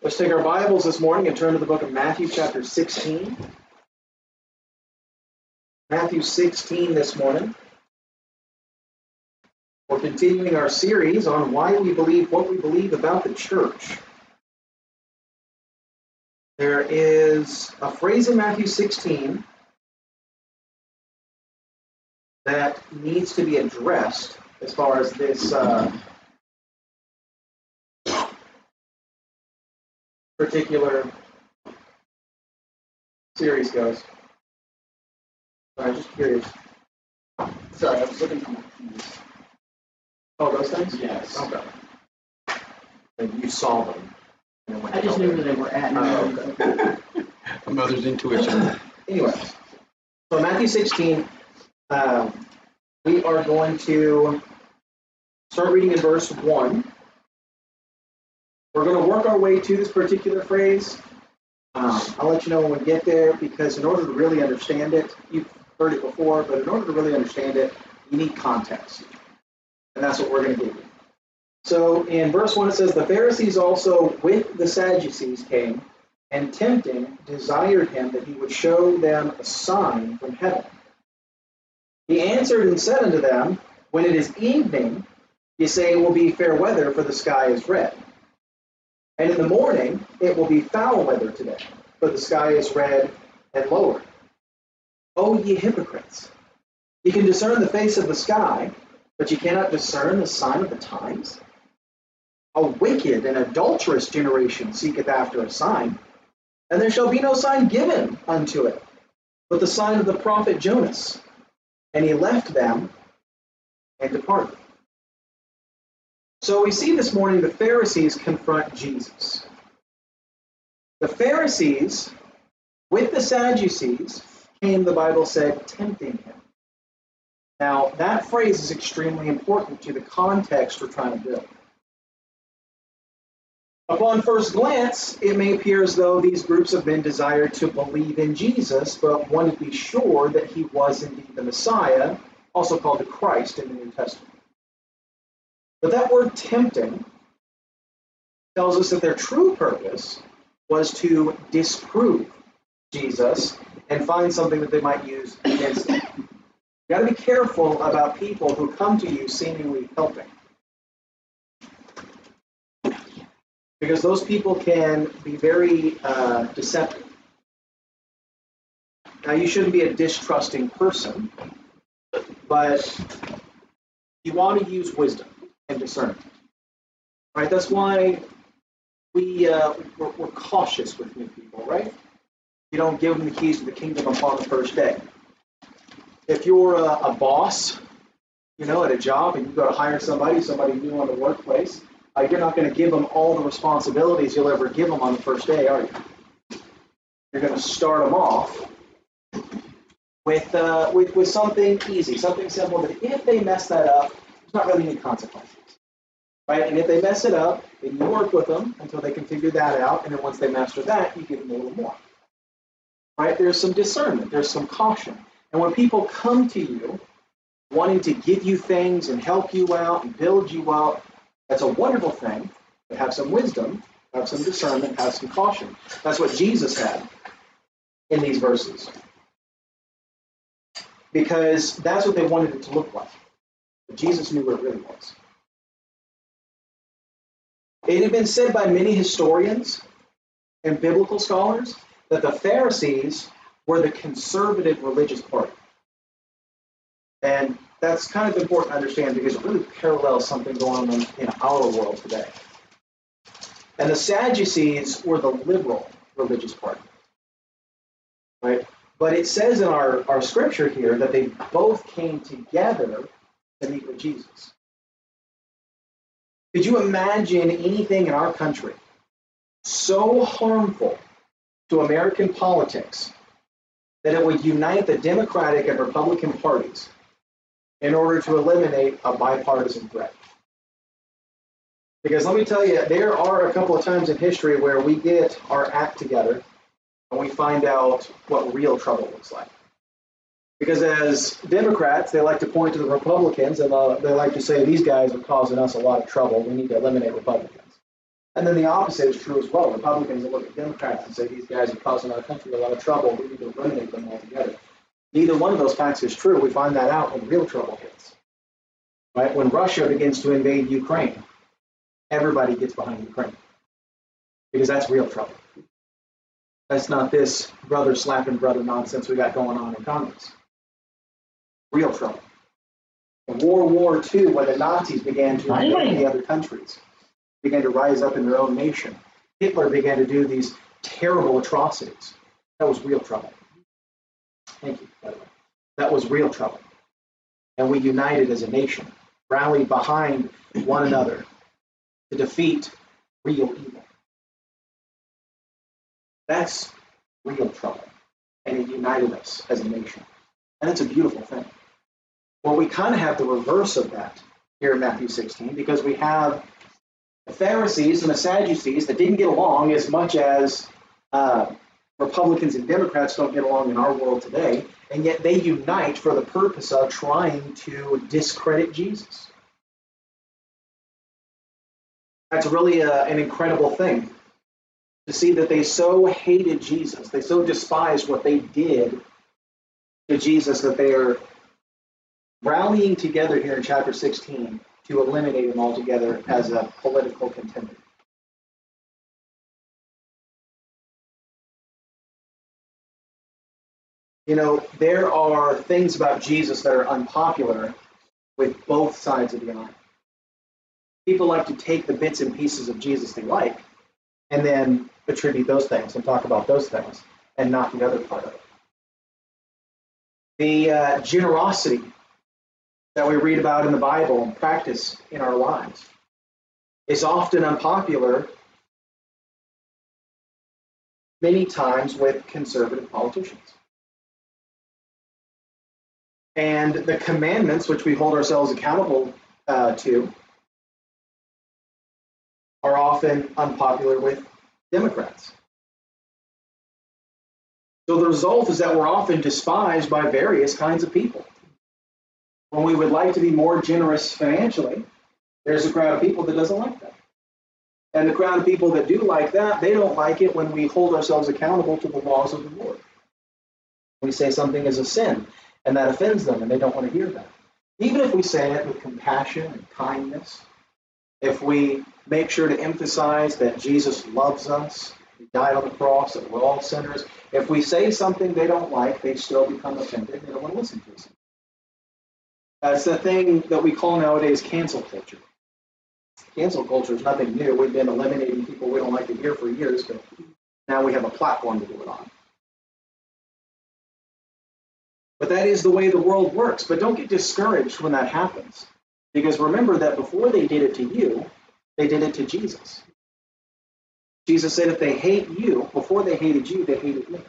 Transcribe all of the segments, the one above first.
Let's take our Bibles this morning and turn to the book of Matthew, chapter 16. Matthew 16 this morning. We're continuing our series on why we believe what we believe about the church. There is a phrase in Matthew 16 that needs to be addressed as far as this uh, particular series goes. I'm just curious. Sorry, I was looking for my keys. Oh, those things? Yes. Okay. And you saw them. and went I just knew where they were at. and Oh, I knew- A mother's intuition. Anyway, so Matthew 16, um, we are going to start reading in verse 1. We're going to work our way to this particular phrase. Um, I'll let you know when we get there because in order to really understand it, you've heard it before, but in order to really understand it, you need context. And that's what we're going to give you. So in verse 1, it says, The Pharisees also with the Sadducees came and tempting desired him that he would show them a sign from heaven. He answered and said unto them, When it is evening, ye say it will be fair weather, for the sky is red. And in the morning it will be foul weather today, for the sky is red and lowered. O ye hypocrites! Ye can discern the face of the sky, but ye cannot discern the sign of the times. A wicked and adulterous generation seeketh after a sign, and there shall be no sign given unto it, but the sign of the prophet Jonas. And he left them and departed. So we see this morning the Pharisees confront Jesus. The Pharisees, with the Sadducees, came, the Bible said, tempting him. Now, that phrase is extremely important to the context we're trying to build. Upon first glance, it may appear as though these groups of men desired to believe in Jesus, but wanted to be sure that he was indeed the Messiah, also called the Christ in the New Testament. But that word tempting tells us that their true purpose was to disprove Jesus and find something that they might use against him. You got to be careful about people who come to you seemingly helping. because those people can be very uh, deceptive. Now, you shouldn't be a distrusting person, but you want to use wisdom and discernment. Right? That's why we uh, we're, we're cautious with new people, right? You don't give them the keys to the kingdom upon the first day. If you're a, a boss, you know, at a job, and you go to hire somebody, somebody new on the workplace, uh, you're not going to give them all the responsibilities you'll ever give them on the first day, are you? You're going to start them off with, uh, with, with something easy, something simple that if they mess that up, there's not really any consequences. Right? And if they mess it up, then you work with them until they can figure that out. And then once they master that, you give them a little more. Right? There's some discernment, there's some caution. And when people come to you wanting to give you things and help you out and build you up, that's a wonderful thing, but have some wisdom, have some discernment, have some caution. That's what Jesus had in these verses. Because that's what they wanted it to look like. But Jesus knew what it really was. It had been said by many historians and biblical scholars that the Pharisees were the conservative religious party. And that's kind of important to understand because it really parallels something going on in our world today. And the Sadducees were the liberal religious party. Right? But it says in our, our scripture here that they both came together to meet with Jesus. Could you imagine anything in our country so harmful to American politics that it would unite the Democratic and Republican parties in order to eliminate a bipartisan threat. Because let me tell you, there are a couple of times in history where we get our act together and we find out what real trouble looks like. Because as Democrats, they like to point to the Republicans and uh, they like to say these guys are causing us a lot of trouble. We need to eliminate Republicans. And then the opposite is true as well. Republicans look at Democrats and say these guys are causing our country a lot of trouble. We need to eliminate them altogether. Neither one of those facts is true. We find that out when real trouble hits. Right? When Russia begins to invade Ukraine, everybody gets behind Ukraine because that's real trouble. That's not this brother slapping brother nonsense we got going on in Congress. Real trouble. In World War II, when the Nazis began to invade the other countries, began to rise up in their own nation, Hitler began to do these terrible atrocities. That was real trouble. Thank you, by the way. That was real trouble. And we united as a nation, rallied behind one another to defeat real evil. That's real trouble. And it united us as a nation. And it's a beautiful thing. Well, we kind of have the reverse of that here in Matthew 16 because we have the Pharisees and the Sadducees that didn't get along as much as uh, Republicans and Democrats don't get along in our world today, and yet they unite for the purpose of trying to discredit Jesus. That's really a, an incredible thing to see that they so hated Jesus, they so despised what they did to Jesus that they are rallying together here in chapter 16 to eliminate him altogether as a political contender. You know, there are things about Jesus that are unpopular with both sides of the aisle. People like to take the bits and pieces of Jesus they like and then attribute those things and talk about those things and not the other part of it. The uh, generosity that we read about in the Bible and practice in our lives is often unpopular many times with conservative politicians. And the commandments, which we hold ourselves accountable uh, to, are often unpopular with Democrats. So the result is that we're often despised by various kinds of people. When we would like to be more generous financially, there's a crowd of people that doesn't like that. And the crowd of people that do like that, they don't like it when we hold ourselves accountable to the laws of the Lord. We say something is a sin, and that offends them, and they don't want to hear that. Even if we say it with compassion and kindness, if we make sure to emphasize that Jesus loves us, He died on the cross, that we're all sinners, if we say something they don't like, they still become offended. They don't want to listen to us. Uh, That's the thing that we call nowadays cancel culture. Cancel culture is nothing new. We've been eliminating people we don't like to hear for years, but now we have a platform to do it on. But that is the way the world works. But don't get discouraged when that happens. Because remember that before they did it to you, they did it to Jesus. Jesus said, if they hate you, before they hated you, they hated me.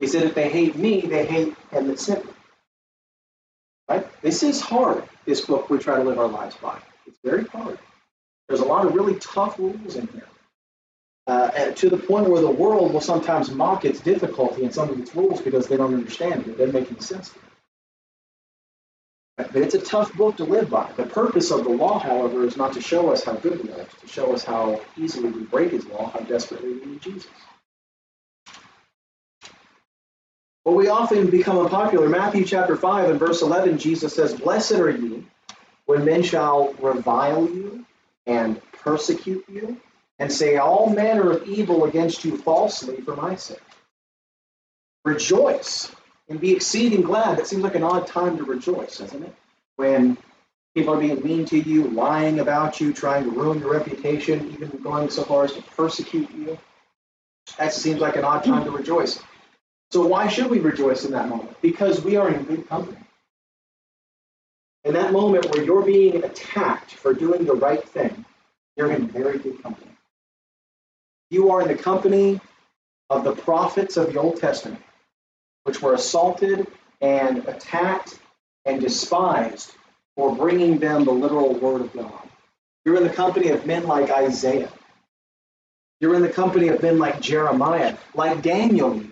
He said, if they hate me, they hate him that sent me. This is hard, this book we try to live our lives by. It's very hard. There's a lot of really tough rules in here. Uh, to the point where the world will sometimes mock its difficulty and some of its rules because they don't understand it. It doesn't make any sense. But it's a tough book to live by. The purpose of the law, however, is not to show us how good we are, to show us how easily we break his law, how desperately we need Jesus. But we often become unpopular. Matthew chapter 5 and verse 11, Jesus says, Blessed are ye when men shall revile you and persecute you and say all manner of evil against you falsely for my sake. Rejoice and be exceeding glad. That seems like an odd time to rejoice, doesn't it? When people are being mean to you, lying about you, trying to ruin your reputation, even going so far as to persecute you. That seems like an odd time to rejoice. So why should we rejoice in that moment? Because we are in good company. In that moment where you're being attacked for doing the right thing, you're in very good company. You are in the company of the prophets of the Old Testament, which were assaulted and attacked and despised for bringing them the literal word of God. You're in the company of men like Isaiah. You're in the company of men like Jeremiah, like Daniel,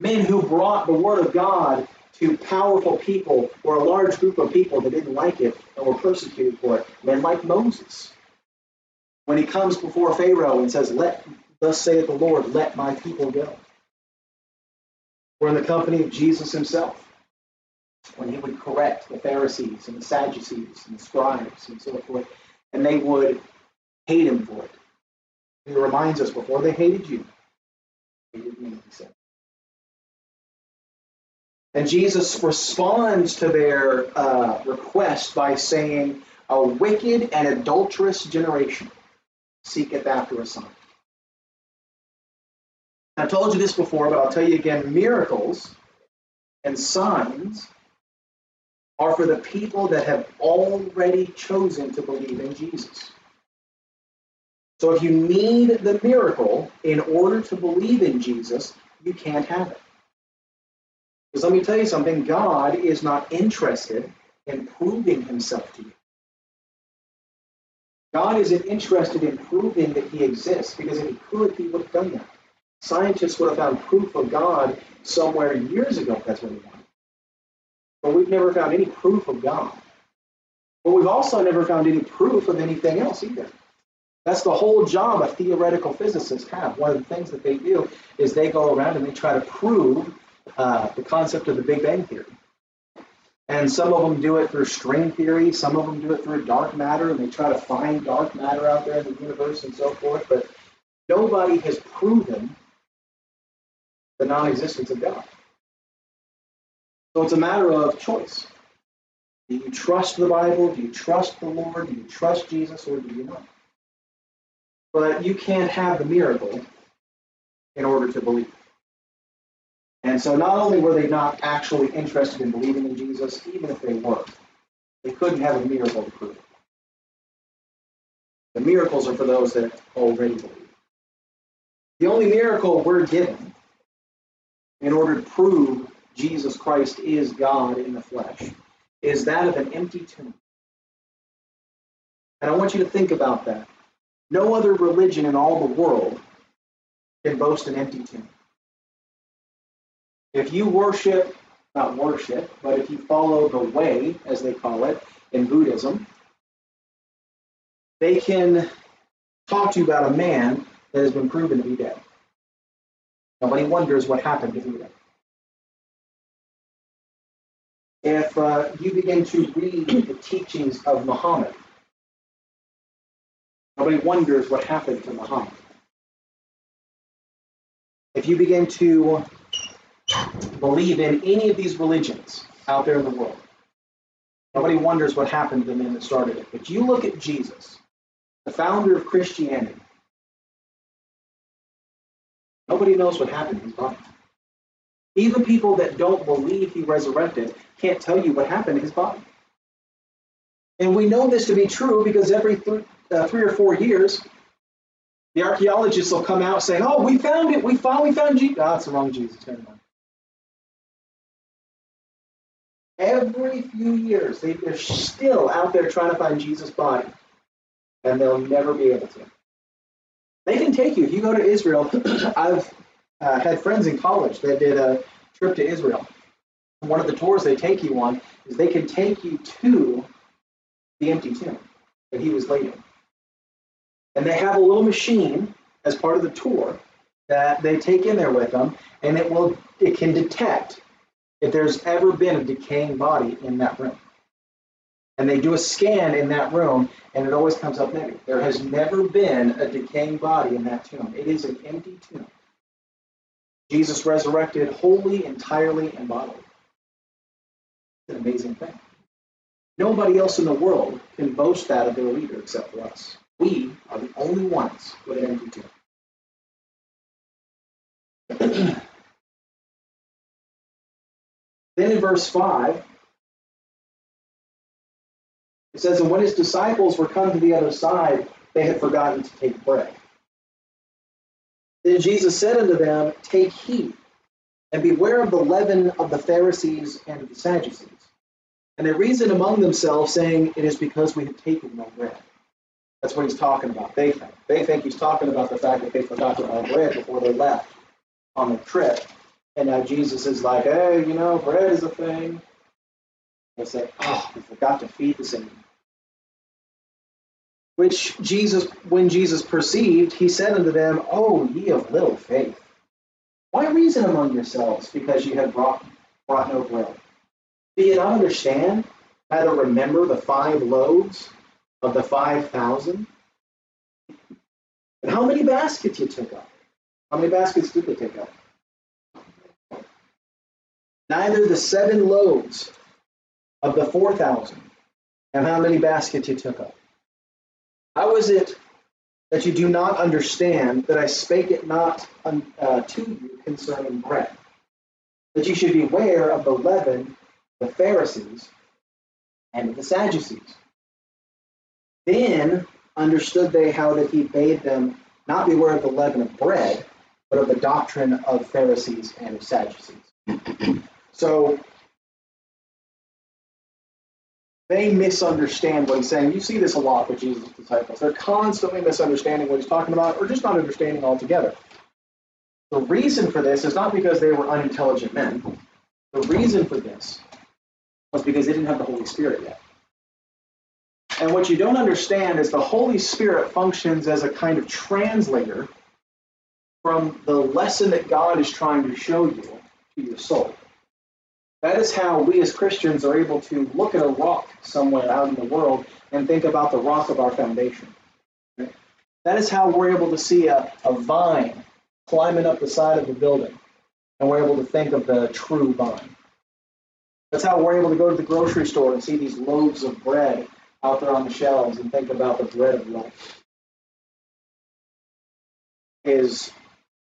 men who brought the word of God to powerful people or a large group of people that didn't like it and were persecuted for it. Men like Moses. When he comes before Pharaoh and says, Let thus saith the Lord, let my people go. We're in the company of Jesus himself. When he would correct the Pharisees and the Sadducees and the scribes and so forth, and they would hate him for it. He reminds us before they hated you, they hated me, he said. And Jesus responds to their uh, request by saying, A wicked and adulterous generation seeketh after a sign. I've told you this before, but I'll tell you again miracles and signs are for the people that have already chosen to believe in Jesus. So if you need the miracle in order to believe in Jesus, you can't have it. Because let me tell you something God is not interested in proving himself to you. God isn't interested in proving that he exists because if he could, he would have done that. Scientists would have found proof of God somewhere years ago if that's what he wanted. But we've never found any proof of God. But we've also never found any proof of anything else either. That's the whole job a theoretical physicist have. One of the things that they do is they go around and they try to prove uh, the concept of the Big Bang Theory. And some of them do it through string theory, some of them do it through dark matter, and they try to find dark matter out there in the universe and so forth. But nobody has proven the non existence of God. So it's a matter of choice. Do you trust the Bible? Do you trust the Lord? Do you trust Jesus or do you not? But you can't have the miracle in order to believe. And so not only were they not actually interested in believing in Jesus, even if they were, they couldn't have a miracle to prove it. The miracles are for those that already believe. The only miracle we're given in order to prove Jesus Christ is God in the flesh is that of an empty tomb. And I want you to think about that. No other religion in all the world can boast an empty tomb. If you worship, not worship, but if you follow the way, as they call it, in Buddhism, they can talk to you about a man that has been proven to be dead. Nobody wonders what happened to Buddha. If uh, you begin to read the teachings of Muhammad, nobody wonders what happened to Muhammad. If you begin to believe in any of these religions out there in the world, nobody wonders what happened to the men that started it. But you look at Jesus, the founder of Christianity, nobody knows what happened to his body. Even people that don't believe he resurrected can't tell you what happened to his body. And we know this to be true because every th- uh, three or four years, the archaeologists will come out saying, "Oh, we found it. We finally found Jesus." Oh, it's the wrong Jesus. Never mind. Every few years, they, they're still out there trying to find Jesus' body, and they'll never be able to. They can take you if you go to Israel. I've uh, had friends in college that did a trip to Israel. One of the tours they take you on is they can take you to the empty tomb that he was laid in. And they have a little machine as part of the tour that they take in there with them, and it will it can detect if there's ever been a decaying body in that room. And they do a scan in that room, and it always comes up negative. There has never been a decaying body in that tomb. It is an empty tomb. Jesus resurrected wholly, entirely, and bodily. It's an amazing thing. Nobody else in the world can boast that of their leader except for us. We are the only ones with an empty tomb. then in verse 5, it says, And when his disciples were come to the other side, they had forgotten to take bread. Then Jesus said unto them, Take heed, and beware of the leaven of the Pharisees and of the Sadducees. And they reasoned among themselves, saying, It is because we have taken no bread. That's what he's talking about. They think. They think he's talking about the fact that they forgot to buy bread before they left on the trip. And now Jesus is like, Hey, you know, bread is a thing. They say, Oh, we forgot to feed the saints. which Jesus, when Jesus perceived, he said unto them, O ye of little faith, why reason among yourselves because ye have brought, brought no bread? Do ye not understand, neither remember the five loaves of the five thousand? And how many baskets you took up? How many baskets did they take up? Neither the seven loaves of the four thousand, and how many baskets you took up? How is it that you do not understand that I spake it not uh, to you concerning bread? That you should beware of the leaven, the Pharisees, and the Sadducees. Then understood they how that he bade them not beware of the leaven of bread, but of the doctrine of Pharisees and of Sadducees. So they misunderstand what he's saying. You see this a lot with Jesus' disciples. They're constantly misunderstanding what he's talking about or just not understanding altogether. The reason for this is not because they were unintelligent men. The reason for this was because they didn't have the Holy Spirit yet. And what you don't understand is the Holy Spirit functions as a kind of translator from the lesson that God is trying to show you to your soul. That is how we as Christians are able to look at a rock somewhere out in the world and think about the rock of our foundation. That is how we're able to see a, a vine climbing up the side of the building, and we're able to think of the true vine. That's how we're able to go to the grocery store and see these loaves of bread out there on the shelves and think about the bread of life. Is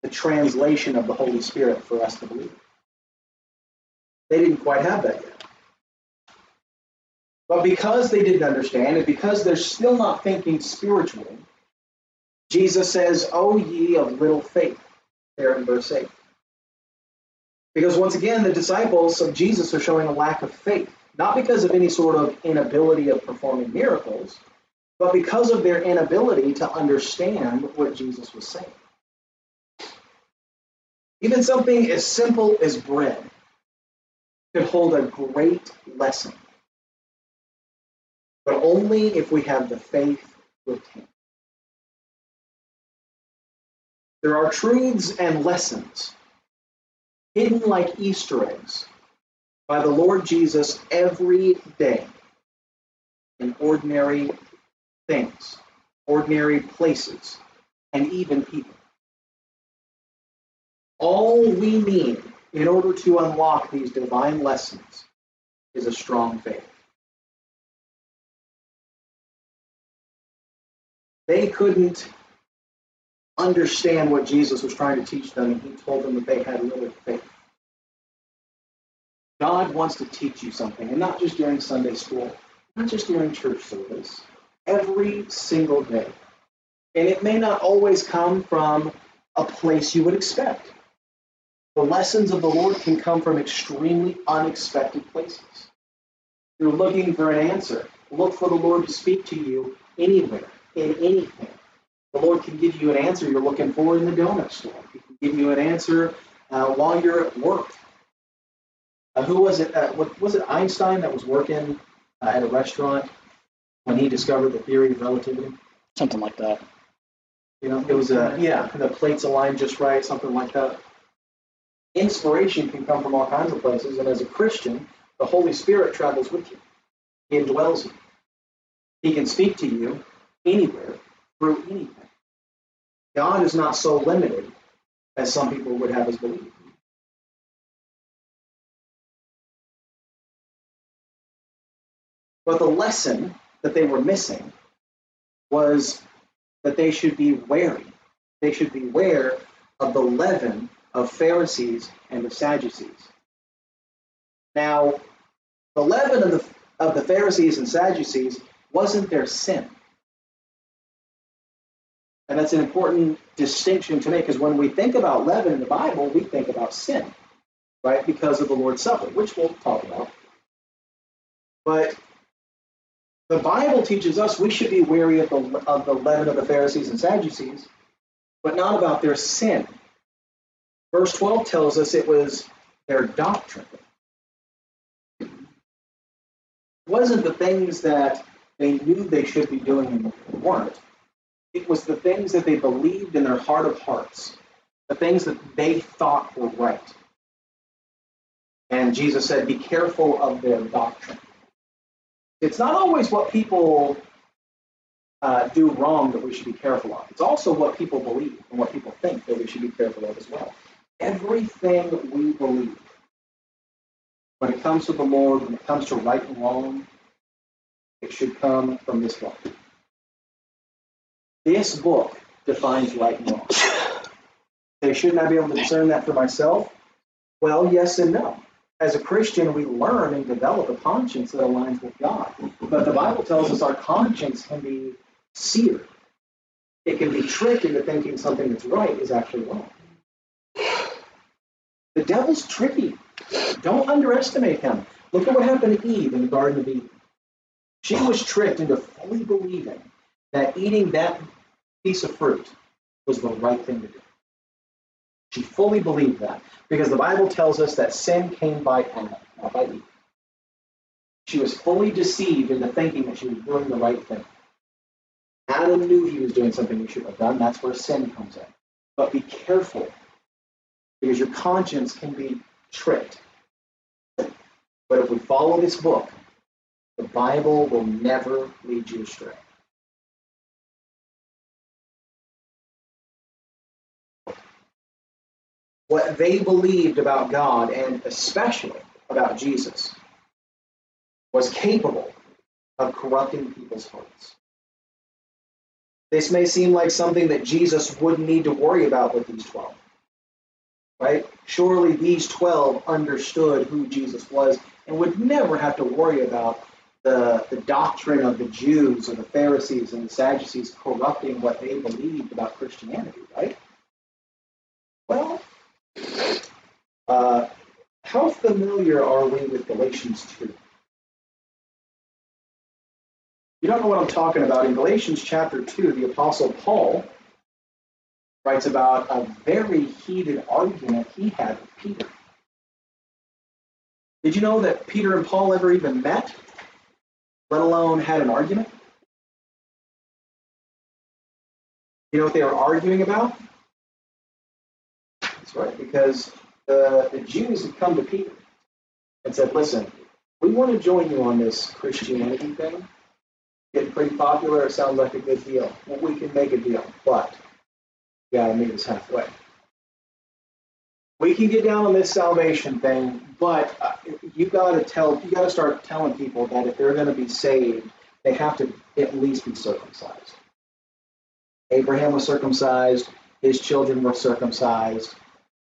the translation of the Holy Spirit for us to believe. They didn't quite have that yet. But because they didn't understand, and because they're still not thinking spiritually, Jesus says, O ye of little faith, there in verse 8. Because once again, the disciples of Jesus are showing a lack of faith, not because of any sort of inability of performing miracles, but because of their inability to understand what Jesus was saying. Even something as simple as bread could hold a great lesson, but only if we have the faith to obtain. There are truths and lessons hidden like Easter eggs by the Lord Jesus every day in ordinary things, ordinary places, and even people. All we need in order to unlock these divine lessons is a strong faith. They couldn't understand what Jesus was trying to teach them, and he told them that they had little faith. God wants to teach you something, and not just during Sunday school, not just during church service, every single day. And it may not always come from a place you would expect. The lessons of the Lord can come from extremely unexpected places. You're looking for an answer. Look for the Lord to speak to you anywhere, in anything. The Lord can give you an answer you're looking for in the donut store. He can give you an answer uh, while you're at work. Uh, who was it? Uh, what, was it Einstein that was working uh, at a restaurant when he discovered the theory of relativity? Something like that. You know, it was a yeah, the plates aligned just right, something like that inspiration can come from all kinds of places, and as a Christian, the Holy Spirit travels with you. He indwells you. He can speak to you anywhere through anything. God is not so limited as some people would have us believe. But the lesson that they were missing was that they should be wary. They should beware of the leaven of Pharisees and of Sadducees. Now, the leaven of the, of the Pharisees and Sadducees wasn't their sin. And that's an important distinction to make because when we think about leaven in the Bible, we think about sin, right? Because of the Lord's Supper, which we'll talk about. But the Bible teaches us we should be wary of the, of the leaven of the Pharisees and Sadducees, but not about their sin. Verse 12 tells us it was their doctrine. It wasn't the things that they knew they should be doing and weren't. It was the things that they believed in their heart of hearts, the things that they thought were right. And Jesus said, Be careful of their doctrine. It's not always what people uh, do wrong that we should be careful of. It's also what people believe and what people think that we should be careful of as well. Everything we believe, when it comes to the Lord, when it comes to right and wrong, it should come from this book. This book defines right and wrong. They should not I be able to discern that for myself. Well, yes and no. As a Christian, we learn and develop a conscience that aligns with God. But the Bible tells us our conscience can be seared. It can be tricked into thinking something that's right is actually wrong. Devil's tricky. Don't underestimate him. Look at what happened to Eve in the Garden of Eden. She was tricked into fully believing that eating that piece of fruit was the right thing to do. She fully believed that because the Bible tells us that sin came by Adam, not by Eve. She was fully deceived into thinking that she was doing the right thing. Adam knew he was doing something he shouldn't have done. That's where sin comes in. But be careful because your conscience can be tricked. But if we follow this book, the Bible will never lead you astray. What they believed about God, and especially about Jesus, was capable of corrupting people's hearts. This may seem like something that Jesus wouldn't need to worry about with these 12. Right? Surely these 12 understood who Jesus was and would never have to worry about the, the doctrine of the Jews or the Pharisees and the Sadducees corrupting what they believed about Christianity, right? Well, uh, how familiar are we with Galatians 2? You don't know what I'm talking about. In Galatians chapter 2, the Apostle Paul writes about a very heated argument he had with Peter. Did you know that Peter and Paul ever even met, let alone had an argument? You know what they were arguing about? That's right, because the, the Jews had come to Peter and said, listen, we want to join you on this Christianity thing getting pretty popular. It sounds like a good deal. We can make a deal, but you got to meet us halfway. We can get down on this salvation thing, but uh, you got to tell, you got to start telling people that if they're going to be saved, they have to at least be circumcised. Abraham was circumcised. His children were circumcised.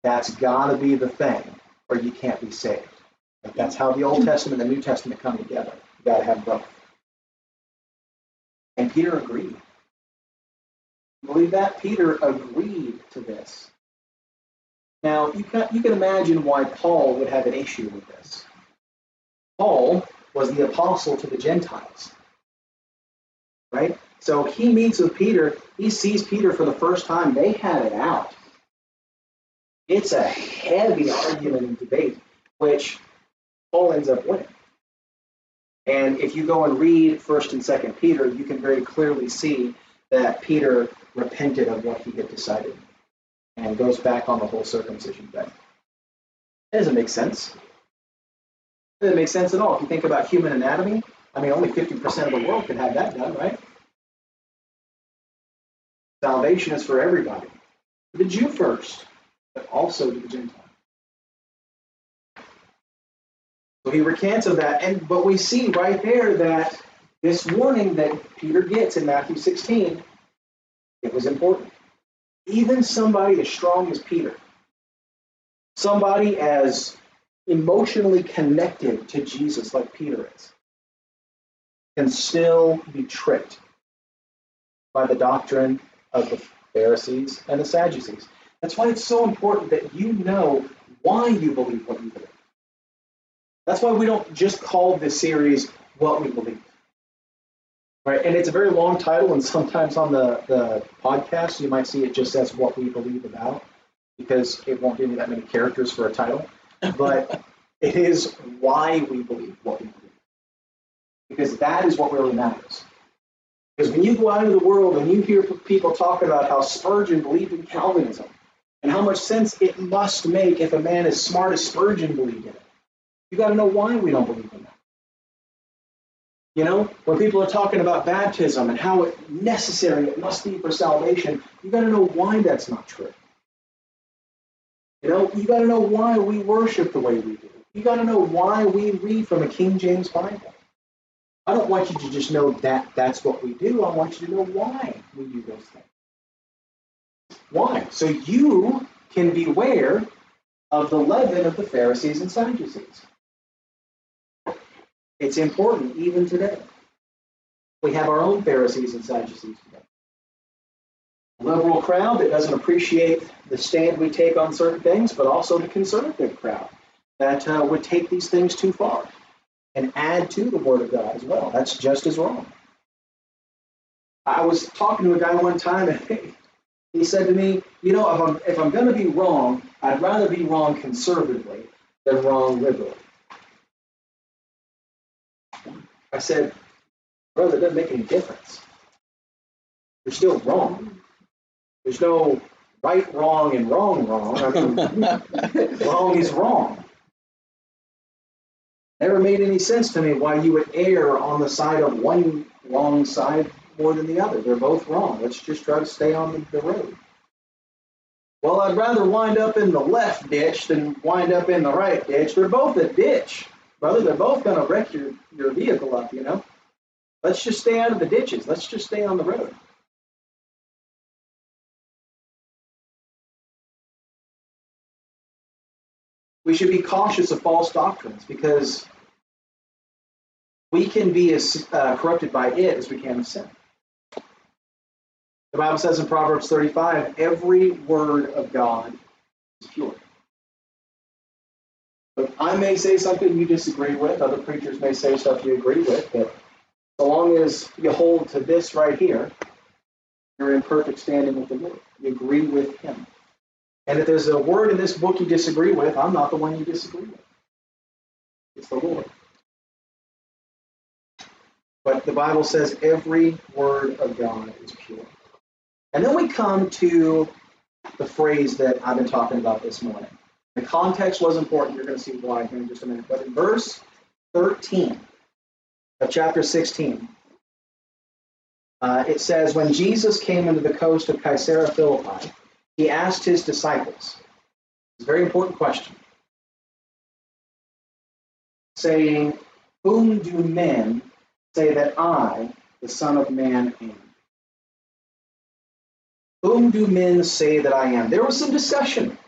That's got to be the thing, or you can't be saved. That's how the Old Testament and the New Testament come together. You got to have both. And Peter agreed. Believe that? Peter agreed to this. Now, you can, you can imagine why Paul would have an issue with this. Paul was the apostle to the Gentiles, right? So he meets with Peter. He sees Peter for the first time. They had it out. It's a heavy argument and debate, which Paul ends up winning. And if you go and read First and Second Peter, you can very clearly see that Peter repented of what he had decided and goes back on the whole circumcision thing. It doesn't make sense. It doesn't make sense at all. If you think about human anatomy, I mean, only 50% of the world could have that done, right? Salvation is for everybody. The Jew first, but also to the Gentile. So he recants of that, and but we see right there that this warning that Peter gets in Matthew 16, it was important. Even somebody as strong as Peter, somebody as emotionally connected to Jesus like Peter is, can still be tricked by the doctrine of the Pharisees and the Sadducees. That's why it's so important that you know why you believe what you believe. That's why we don't just call this series What We Believe. Right? And it's a very long title, and sometimes on the, the podcast, you might see it just says What We Believe About, because it won't give you that many characters for a title. But it is why we believe what we believe. because that is what really matters. Because when you go out into the world and you hear people talking about how Spurgeon believed in Calvinism and how much sense it must make if a man as smart as Spurgeon believed in it, you got to know why we don't believe in that. You know, when people are talking about baptism and how necessary it must be for salvation, you got to know why that's not true. You know, you got to know why we worship the way we do. You got to know why we read from a King James Bible. I don't want you to just know that that's what we do. I want you to know why we do those things. Why? So you can beware of the leaven of the Pharisees and Sadducees. It's important even today. We have our own Pharisees and Sadducees today. A liberal crowd that doesn't appreciate the stand we take on certain things, but also the conservative crowd that uh, would take these things too far and add to the Word of God as well. That's just as wrong. I was talking to a guy one time, and he said to me, "You know, if I'm if I'm going to be wrong, I'd rather be wrong conservatively than wrong liberally." I said, brother, it doesn't make any difference. You're still wrong. There's no right, wrong, and wrong, wrong. I mean, wrong is wrong. Never made any sense to me why you would err on the side of one wrong side more than the other. They're both wrong. Let's just try to stay on the road. Well, I'd rather wind up in the left ditch than wind up in the right ditch. They're both a ditch brother, they're both going to wreck your, your vehicle up, you know? Let's just stay out of the ditches. Let's just stay on the road. We should be cautious of false doctrines because we can be as uh, corrupted by it as we can of sin. The Bible says in Proverbs 35 every word of God is pure. But I may say something you disagree with, other preachers may say stuff you agree with, but so long as you hold to this right here, you're in perfect standing with the Lord. You agree with Him. And if there's a word in this book you disagree with, I'm not the one you disagree with. It's the Lord. But the Bible says every word of God is pure. And then we come to the phrase that I've been talking about this morning the context was important. You're going to see why here in just a minute. But in verse 13 of chapter 16, uh, it says, When Jesus came into the coast of Caesarea Philippi, he asked his disciples, it's a very important question, saying, Whom do men say that I, the Son of Man, am? Whom do men say that I am? There was some discussion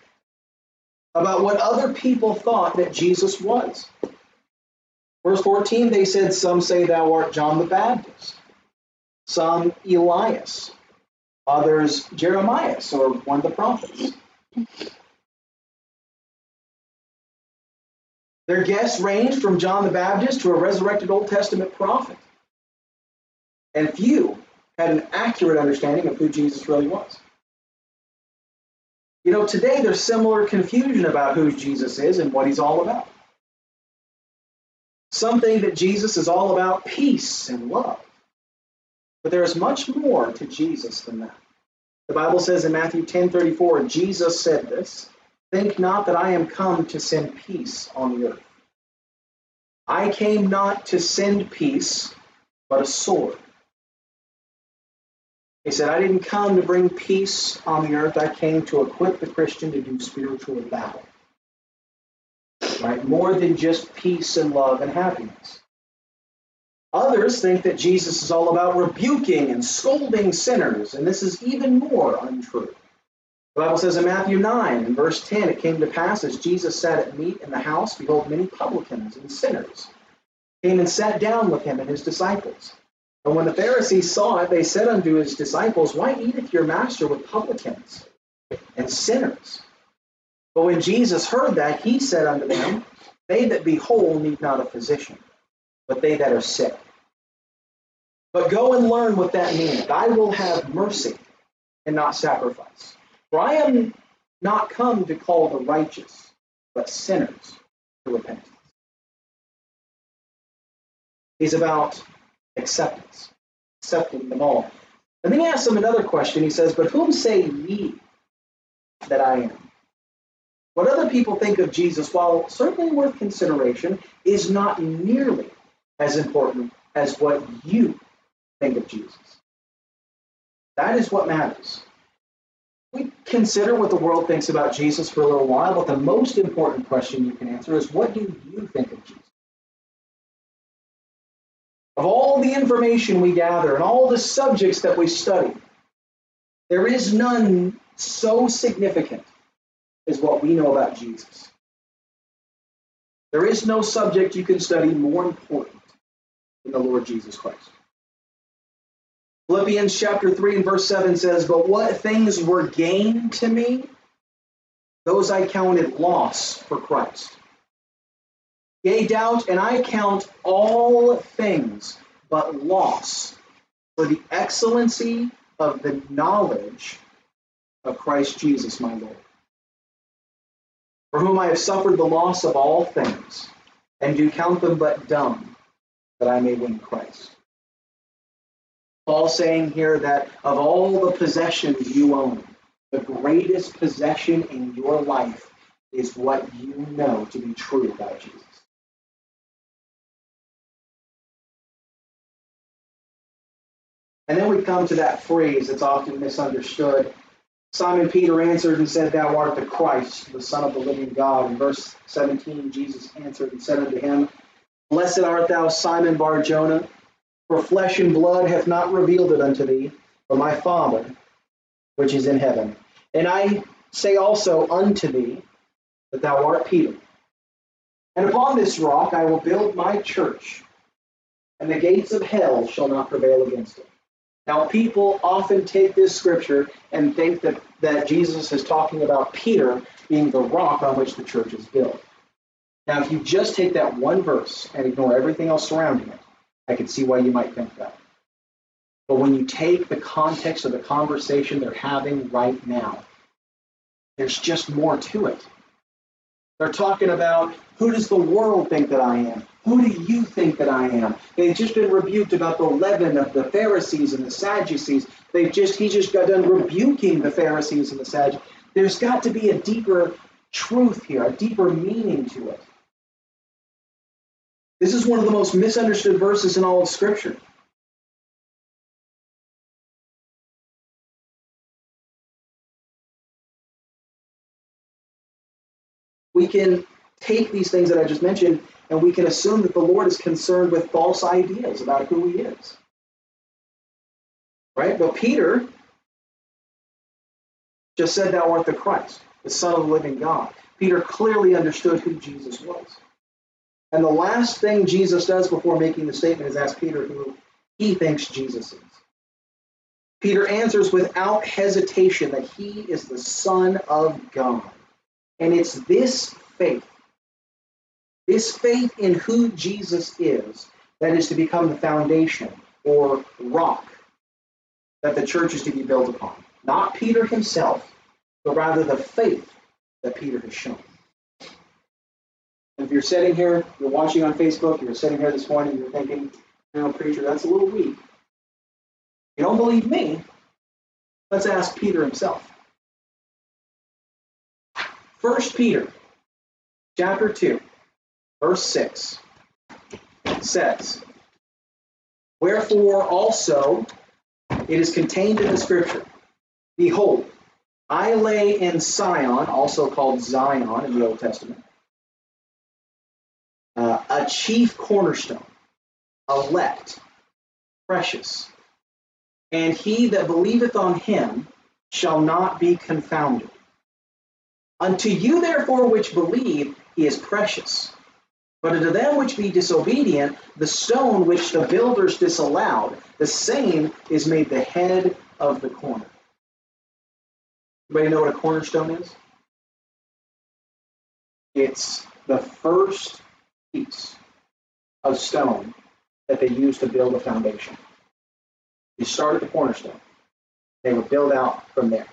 about what other people thought that Jesus was. Verse 14, they said, Some say thou art John the Baptist, some Elias, others Jeremiah, or one of the prophets. Their guests ranged from John the Baptist to a resurrected Old Testament prophet. And few had an accurate understanding of who Jesus really was. You know, today there's similar confusion about who Jesus is and what he's all about. Some think that Jesus is all about peace and love. But there is much more to Jesus than that. The Bible says in Matthew 10:34, Jesus said this, "Think not that I am come to send peace on the earth. I came not to send peace, but a sword." He said, I didn't come to bring peace on the earth. I came to equip the Christian to do spiritual battle. Right? More than just peace and love and happiness. Others think that Jesus is all about rebuking and scolding sinners, and this is even more untrue. The Bible says in Matthew 9, in verse 10, it came to pass as Jesus sat at meat in the house, behold, many publicans and sinners came and sat down with him and his disciples. And when the Pharisees saw it, they said unto his disciples, Why eateth your master with publicans and sinners? But when Jesus heard that, he said unto them, They that be whole need not a physician, but they that are sick. But go and learn what that meaneth. I will have mercy and not sacrifice. For I am not come to call the righteous, but sinners to repentance. He's about acceptance, accepting them all. And then he asks them another question. He says, But whom say ye that I am? What other people think of Jesus, while certainly worth consideration, is not nearly as important as what you think of Jesus. That is what matters. We consider what the world thinks about Jesus for a little while, but the most important question you can answer is what do you think of Jesus? All the information we gather and all the subjects that we study, there is none so significant as what we know about Jesus. There is no subject you can study more important than the Lord Jesus Christ. Philippians chapter 3 and verse 7 says, But what things were gained to me, those I counted loss for Christ. Yea, doubt, and I count all things but loss for the excellency of the knowledge of Christ Jesus my Lord, for whom I have suffered the loss of all things, and do count them but dung, that I may win Christ. Paul saying here that of all the possessions you own, the greatest possession in your life is what you know to be true about Jesus. And then we come to that phrase that's often misunderstood. Simon Peter answered and said, Thou art the Christ, the Son of the living God. In verse 17, Jesus answered and said unto him, Blessed art thou, Simon Bar Jonah, for flesh and blood hath not revealed it unto thee, but my Father which is in heaven. And I say also unto thee that thou art Peter. And upon this rock I will build my church, and the gates of hell shall not prevail against it. Now, people often take this scripture and think that, that Jesus is talking about Peter being the rock on which the church is built. Now, if you just take that one verse and ignore everything else surrounding it, I can see why you might think that. But when you take the context of the conversation they're having right now, there's just more to it. They're talking about who does the world think that I am? Who do you think that I am? They've just been rebuked about the leaven of the Pharisees and the Sadducees. They've just he just got done rebuking the Pharisees and the Sadducees. There's got to be a deeper truth here, a deeper meaning to it. This is one of the most misunderstood verses in all of Scripture. We can take these things that I just mentioned and we can assume that the Lord is concerned with false ideas about who he is. Right? But Peter just said, Thou art the Christ, the Son of the living God. Peter clearly understood who Jesus was. And the last thing Jesus does before making the statement is ask Peter who he thinks Jesus is. Peter answers without hesitation that he is the Son of God. And it's this faith this faith in who Jesus is that is to become the foundation or rock that the church is to be built upon. Not Peter himself, but rather the faith that Peter has shown. If you're sitting here, you're watching on Facebook, you're sitting here this morning, you're thinking, you know, preacher, that's a little weak. You don't believe me? Let's ask Peter himself. First Peter chapter 2 verse 6 says, Wherefore also it is contained in the scripture, Behold, I lay in Sion, also called Zion in the Old Testament, uh, a chief cornerstone, elect, precious, and he that believeth on him shall not be confounded. Unto you, therefore, which believe, he is precious. But unto them which be disobedient, the stone which the builders disallowed, the same is made the head of the corner. Anybody know what a cornerstone is? It's the first piece of stone that they use to build a foundation. You start at the cornerstone. They would build out from there.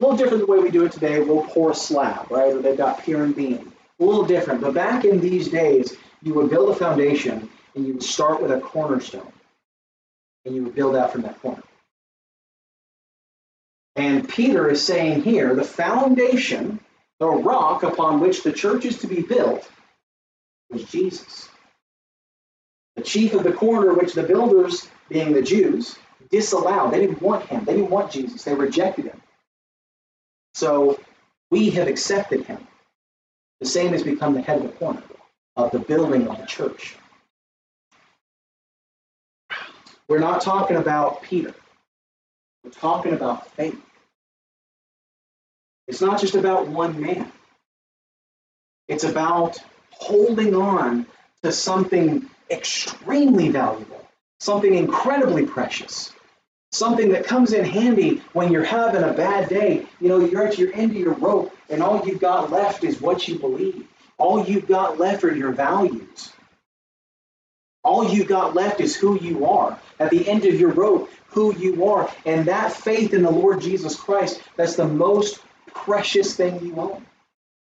A little different the way we do it today. We'll pour a slab, right? Or they've got pier and beam a little different. But back in these days, you would build a foundation and you would start with a cornerstone, and you would build out from that corner. And Peter is saying here the foundation, the rock upon which the church is to be built, was Jesus. The chief of the corner, which the builders, being the Jews, disallowed. They didn't want him. They didn't want Jesus. They rejected him. So we have accepted him. The same has become the head of the corner of the building of the church. We're not talking about Peter. We're talking about faith. It's not just about one man. It's about holding on to something extremely valuable, something incredibly precious, something that comes in handy when you're having a bad day. You know, you're at your end of your rope, and all you've got left is what you believe. All you've got left are your values. All you've got left is who you are. At the end of your rope, who you are. And that faith in the Lord Jesus Christ, that's the most precious thing you own.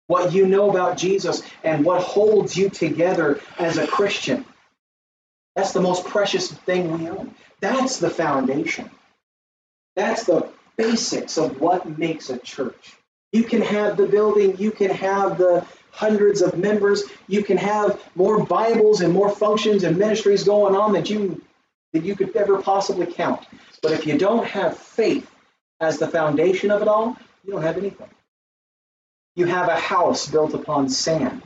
What you know about Jesus and what holds you together as a Christian. That's the most precious thing we own. That's the foundation. That's the basics of what makes a church. You can have the building, you can have the hundreds of members, you can have more Bibles and more functions and ministries going on that you that you could ever possibly count. But if you don't have faith as the foundation of it all, you don't have anything. You have a house built upon sand.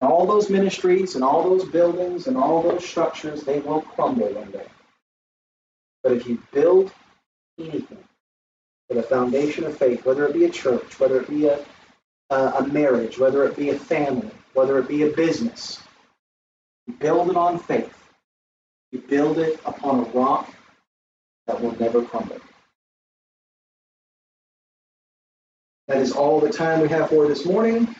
All those ministries and all those buildings and all those structures, they will crumble one day. But if you build anything with a foundation of faith, whether it be a church, whether it be a, a, a marriage, whether it be a family, whether it be a business, you build it on faith. You build it upon a rock that will never crumble. That is all the time we have for this morning.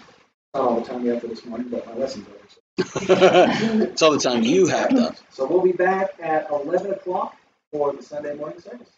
Not all the time we have for this morning, but my lesson's over. so- It's all the time you have, though. So we'll be back at 11 o'clock for the Sunday morning service.